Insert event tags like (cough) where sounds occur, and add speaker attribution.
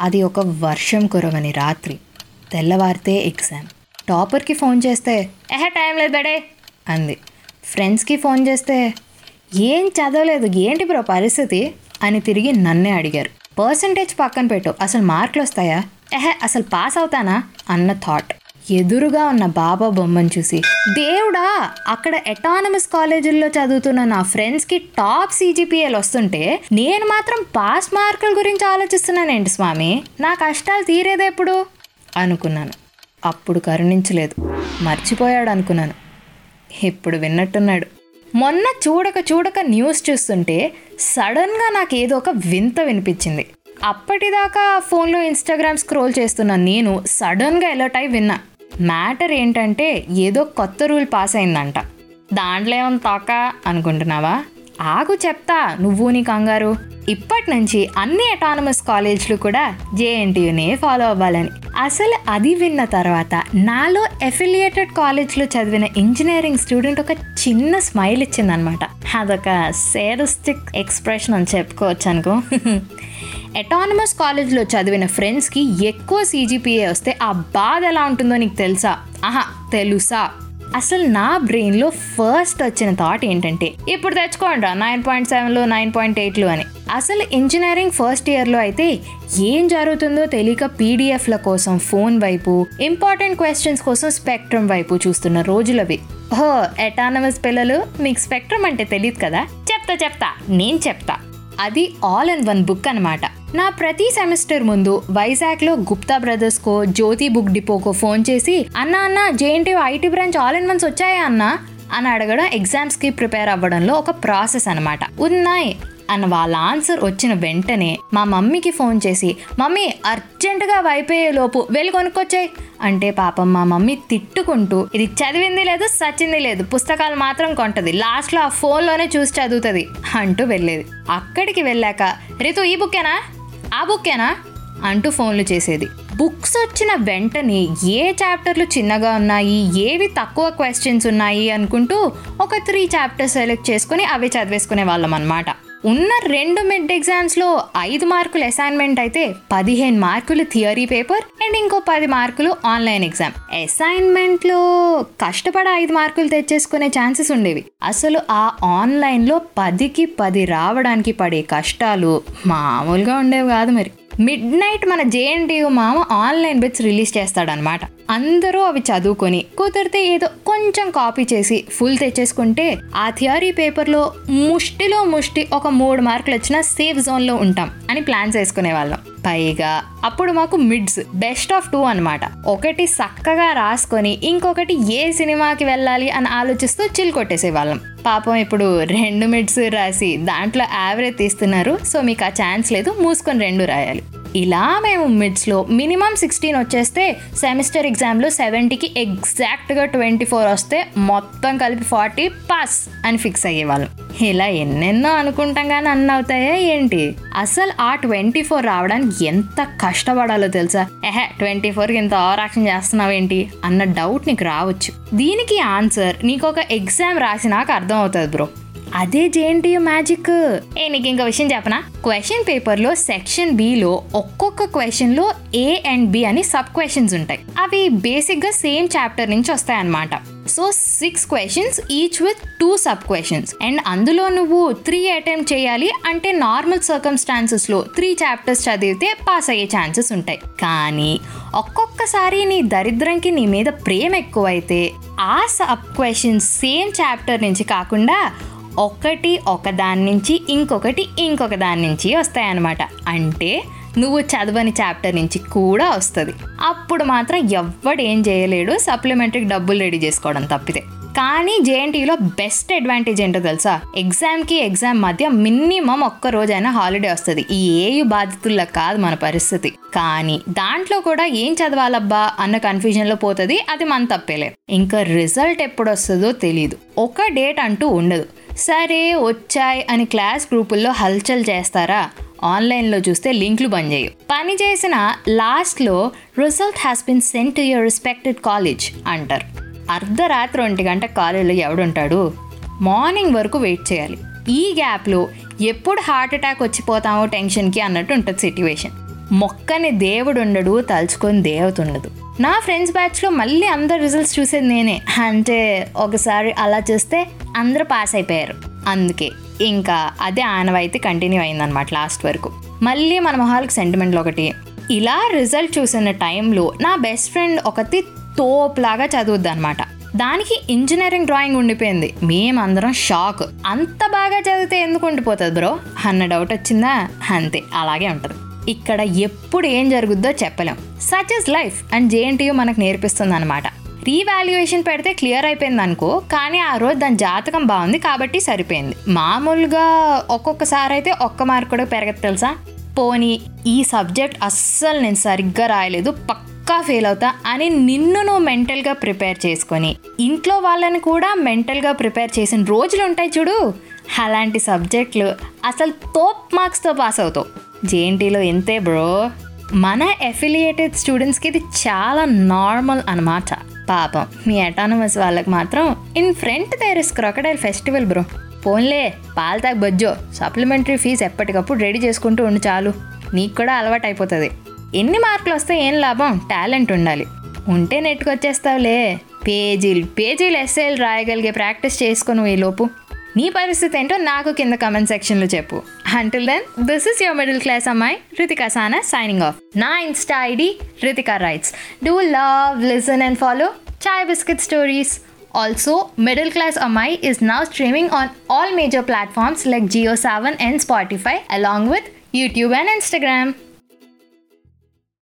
Speaker 1: అది ఒక వర్షం కురవని రాత్రి. తెల్లవారితే ఎగ్జామ్. టాపర్కి ఫోన్ చేస్తే ఏహ టైం లేదు బడే అంది. ఫ్రెండ్స్కి ఫోన్ చేస్తే ఏం చదవలేదు ఏంటి బ్రో పరిస్థితి? అని తిరిగి నన్నే అడిగారు. పర్సంటేజ్ పక్కన పెట్టు అసలు మార్కులు వస్తాయా ఎహే అసలు పాస్ అవుతానా? అన్న థాట్. ఎదురుగా ఉన్న బాబా బొమ్మను చూసి దేవుడా అక్కడ ఎటానమస్ కాలేజీల్లో చదువుతున్న నా ఫ్రెండ్స్కి టాప్ సీజీపీఏలు వస్తుంటే నేను మాత్రం పాస్ మార్కుల గురించి ఆలోచిస్తున్నానేంటి స్వామి? నా కష్టాలు తీరేదెప్పుడు అనుకున్నాను. అప్పుడు కరుణించలేదు. మర్చిపోయాడు అనుకున్నాను. ఇప్పుడు విన్నట్టున్నాడు. మొన్న చూడక చూడక న్యూస్ చూస్తుంటే సడన్గా నాకు ఏదో ఒక వింత వినిపించింది. అప్పటిదాకా ఫోన్లో ఇన్స్టాగ్రామ్ స్క్రోల్ చేస్తున్న నేను సడన్గా ఎలర్ట్ అయి విన్నా. మ్యాటర్ ఏంటంటే ఏదో కొత్త రూల్ పాస్ అయిందంట. దాంట్లో ఏమన్నా తోక అనుకుంటున్నావా? ఆగు చెప్తా నువ్వు నీ కంగారు. ఇప్పటి నుంచి అన్ని అటానమస్ కాలేజ్లు కూడా జేఎన్టీయునే ఫాలో అవ్వాలని. అసలు అది విన్న తర్వాత నాలో ఎఫిలియేటెడ్ కాలేజ్లో చదివిన ఇంజనీరింగ్ స్టూడెంట్ ఒక చిన్న స్మైల్ ఇచ్చిందనమాట. అదొక సేరస్టిక్ ఎక్స్ప్రెషన్ అని చెప్పుకోవచ్చు అనుకో (laughs) అటానమస్ కాలేజ్లో చదివిన ఫ్రెండ్స్కి ఎక్కువ సీజీపీఏ వస్తే ఆ బాధ ఎలా ఉంటుందో నీకు తెలుసా? ఆహా తెలుసా? అసలు నా బ్రెయిన్లో ఫస్ట్ వచ్చిన థాట్ ఏంటంటే ఇప్పుడు తెచ్చుకోండి నైన్ పాయింట్ సెవెన్లు నైన్ పాయింట్ ఎయిట్లు అని. అసలు ఇంజనీరింగ్ ఫస్ట్ ఇయర్లో అయితే ఏం జరుగుతుందో తెలియక పీడిఎఫ్ల కోసం ఫోన్ వైపు ఇంపార్టెంట్ క్వశ్చన్స్ కోసం స్పెక్ట్రమ్ వైపు చూస్తున్న రోజులవి. హో ఎటానమస్ పిల్లలు మీకు స్పెక్ట్రమ్ అంటే తెలియదు కదా? చెప్తా చెప్తా నేను చెప్తా. అది ఆల్ ఇన్ వన్ బుక్ అనమాట నా ప్రతి సెమిస్టర్ ముందు వైజాగ్లో గుప్తా బ్రదర్స్కో జ్యోతి బుక్ డిపోకో ఫోన్ చేసి అన్న అన్న JNT IT branch all in ones వచ్చాయా అన్న? అని అడగడం ఎగ్జామ్స్కి ప్రిపేర్ అవ్వడంలో ఒక ప్రాసెస్ అనమాట ఉన్నాయి అన్న వాళ్ళ ఆన్సర్ వచ్చిన వెంటనే మా మమ్మీకి ఫోన్ చేసి మమ్మీ అర్జెంటుగా వైపోయే లోపు వెళ్ళి కొనుక్కొచ్చాయి అంటే పాపం మా మమ్మీ తిట్టుకుంటూ ఇది చదివింది లేదు సచ్చింది లేదు పుస్తకాలు మాత్రం కొంటది లాస్ట్లో ఆ ఫోన్లోనే చూసి చదువుతుంది అంటూ వెళ్ళేది. అక్కడికి వెళ్ళాక రితు ఈ బుక్కేనా? ఆ బుక్కేనా? అంటూ ఫోన్లు చేసేది. బుక్స్ వచ్చిన వెంటనే ఏ చాప్టర్లు చిన్నగా ఉన్నాయి ఏవి తక్కువ క్వశ్చన్స్ ఉన్నాయి అనుకుంటూ ఒక త్రీ చాప్టర్స్ సెలెక్ట్ చేసుకుని అవి చదివేసుకునే వాళ్ళం అనమాట ఉన్న రెండు మిడ్ ఎగ్జామ్స్లో ఐదు మార్కులు అసైన్మెంట్ అయితే పదిహేను మార్కులు థియరీ పేపర్ అండ్ ఇంకో పది మార్కులు ఆన్లైన్ ఎగ్జామ్ అసైన్మెంట్లో కష్టపడి ఐదు మార్కులు తెచ్చేసుకునే ఛాన్సెస్ ఉండేవి. అసలు ఆ ఆన్లైన్లో పదికి పది రావడానికి పడే కష్టాలు మామూలుగా ఉండేవి కాదు మరి. మిడ్ నైట్ మన జేఎన్టీయు మామ ఆన్లైన్ బిట్స్ రిలీజ్ చేస్తాడనమాట అందరూ అవి చదువుకొని కుదిరితే ఏదో కొంచెం కాపీ చేసి ఫుల్ తెచ్చేసుకుంటే ఆ థియరీ పేపర్లో ముష్టిలో ముష్టి ఒక మూడు మార్కులు వచ్చినా సేఫ్ జోన్లో ఉంటాం అని ప్లాన్స్ వేసుకునే వాళ్ళం పైగా అప్పుడు మాకు మిడ్స్ బెస్ట్ ఆఫ్ టూ అనమాట ఒకటి చక్కగా రాసుకొని ఇంకొకటి ఏ సినిమాకి వెళ్ళాలి అని ఆలోచిస్తూ చిల్ కొట్టేసేవాళ్ళం. పాపం ఇప్పుడు రెండు మిడ్స్ రాసి దాంట్లో యావరేజ్ తీస్తున్నారు. సో మీకు ఆ ఛాన్స్ లేదు. మూసుకొని రెండు రాయాలి. ఇలా మేము మిడ్స్లో మినిమం సిక్స్టీన్ వచ్చేస్తే సెమిస్టర్ ఎగ్జామ్లో సెవెంటీకి ఎగ్జాక్ట్గా ట్వంటీ ఫోర్ వస్తే మొత్తం కలిపి ఫార్టీ పాస్ అని ఫిక్స్ అయ్యేవాళ్ళం. ఇలా ఎన్నెన్నో అనుకుంటాం కానీ అన్న అవుతాయా ఏంటి? అసలు ఆ ట్వంటీ ఫోర్ రావడానికి ఎంత కష్టపడాలో తెలుసా? ఎహే ట్వంటీ ఫోర్కి ఇంత ఆరాక్షన్ చేస్తున్నావేంటి? అన్న డౌట్ నీకు రావచ్చు. దీనికి ఆన్సర్ నీకు ఒక ఎగ్జామ్ రాసినాక అర్థం అవుతుంది బ్రో. అదే జేఎన్టీయూ మ్యాజిక్ ఏ నీకు ఇంకో విషయం చెప్పనా? క్వశ్చన్ పేపర్లో సెక్షన్ బిలో ఒక్కొక్క క్వశ్చన్లో ఏ అండ్ బి అని సబ్ క్వశ్చన్స్ ఉంటాయి. అవి బేసిక్గా సేమ్ చాప్టర్ నుంచి వస్తాయి అన్నమాట so six questions each with two sub questions and అందులో నువ్వు త్రీ అటెంప్ట్ చేయాలి అంటే నార్మల్ సర్కమ్స్టాన్సెస్లో త్రీ చాప్టర్స్ చదివితే పాస్ అయ్యే ఛాన్సెస్ ఉంటాయి. కానీ ఒక్కొక్కసారి నీ దరిద్రంకి నీ మీద ప్రేమ ఎక్కువైతే ఆ సబ్ క్వశ్చన్స్ సేమ్ చాప్టర్ నుంచి కాకుండా ఒకటి ఒకదాని నుంచి ఇంకొకటి ఇంకొక దాని నుంచి వస్తాయన్నమాట. అంటే నువ్వు చదవని చాప్టర్ నుంచి కూడా వస్తుంది. అప్పుడు మాత్రం ఎవ్వడు ఏం చేయలేడు సప్లిమెంటరీకి డబ్బులు రెడీ చేసుకోవడం తప్పితే. కానీ జేఎన్టీలో బెస్ట్ అడ్వాంటేజ్ ఏంటో తెలుసా? ఎగ్జామ్కి ఎగ్జామ్ మధ్య మినిమం ఒక్క రోజైనా హాలిడే వస్తుంది. ఈ ఏయు బాధితుల్లో కాదు మన పరిస్థితి. కానీ దాంట్లో కూడా ఏం చదవాలబ్బా అన్న కన్ఫ్యూజన్లో పోతుంది అది మన తప్పేలే. ఇంకా రిజల్ట్ ఎప్పుడు వస్తుందో తెలియదు ఒక డేట్ అంటూ ఉండదు. సరే వచ్చాయి అని క్లాస్ గ్రూపుల్లో హల్చల్ చేస్తారా? ఆన్లైన్లో చూస్తే లింక్లు బంద్ చేయు. పని చేసిన లాస్ట్లో result has been sent to your respected college అంటారు. అర్ధరాత్రి ఒంటి గంట కాలేజీలో ఎవడుంటాడు? మార్నింగ్ వరకు వెయిట్ చేయాలి. ఈ గ్యాప్లో ఎప్పుడు హార్ట్ అటాక్ వచ్చిపోతామో టెన్షన్కి అన్నట్టు ఉంటుంది సిట్యువేషన్. మొక్కని దేవుడు ఉండడు తలుచుకొని దేవత ఉండదు నా ఫ్రెండ్స్ బ్యాచ్లో మళ్ళీ అందరు రిజల్ట్స్ చూసేది నేనే. అంటే ఒకసారి అలా చూస్తే అందరూ పాస్ అయిపోయారు. అందుకే ఇంకా అదే ఆనవాయితీ కంటిన్యూ అయిందనమాట లాస్ట్ వరకు. మళ్ళీ మన మొహాలకు సెంటిమెంట్లు ఒకటి ఇలా రిజల్ట్ చూసిన టైంలో నా బెస్ట్ ఫ్రెండ్ ఒకటి తోపులాగా చదువుద్ది అనమాట దానికి ఇంజనీరింగ్ డ్రాయింగ్ ఉండిపోయింది. మేమందరం షాక్ అంత బాగా చదివితే ఎందుకు ఉండిపోతుంది బ్రో అన్న డౌట్ వచ్చిందా? అంతే అలాగే ఉంటుంది. ఇక్కడ ఎప్పుడు ఏం జరుగుద్దో చెప్పలేం. Such is life and JNTU మనకు నేర్పిస్తుంది అనమాట రీవాల్యుయేషన్ పెడితే క్లియర్ అయిపోయింది అనుకో కానీ ఆ రోజు దాని జాతకం బాగుంది కాబట్టి సరిపోయింది. మామూలుగా ఒక్కొక్కసారి అయితే ఒక్క మార్క్ కూడా పెరగదు తెలుసా? పోనీ ఈ సబ్జెక్ట్ అస్సలు నేను సరిగ్గా రాయలేదు పక్కా ఫెయిల్ అవుతా అని నిన్ను నువ్వు మెంటల్గా ప్రిపేర్ చేసుకొని ఇంట్లో వాళ్ళని కూడా మెంటల్గా ప్రిపేర్ చేసిన రోజులు ఉంటాయి చూడు. అలాంటి సబ్జెక్టులు అసలు తోప్ మార్క్స్తో పాస్ అవుతావు. జేఎన్టీలో ఎంతే బ్రో. మన ఎఫిలియేటెడ్ స్టూడెంట్స్కి ఇది చాలా నార్మల్ అనమాట పాపం. మీ అటానమస్ వాళ్ళకి మాత్రం in front there is crocodile festival bro పోన్లే పాలు తాగి సప్లిమెంటరీ ఫీజు ఎప్పటికప్పుడు రెడీ చేసుకుంటూ ఉండి చాలు. నీకు కూడా అలవాటు అయిపోతుంది ఎన్ని మార్కులు వస్తే ఏం లాభం? టాలెంట్ ఉండాలి. ఉంటే నెట్టుకొచ్చేస్తావులే. పేజీలు పేజీలు ఎస్ఏలు రాయగలిగే ప్రాక్టీస్ చేసుకుని ఈలోపు. నీ పరిస్థితి ఏంటో నాకు కింద కమెంట్ సెక్షన్లో చెప్పు. Until then this is your middle class అమ్మాయి రితికా సానా సైనింగ్ ఆఫ్ నా insta ID Ritika writes do love listen and follow chai biscuit stories also middle class అమ్మాయి is now streaming on all major platforms like Jio Saavn and Spotify along with YouTube and Instagram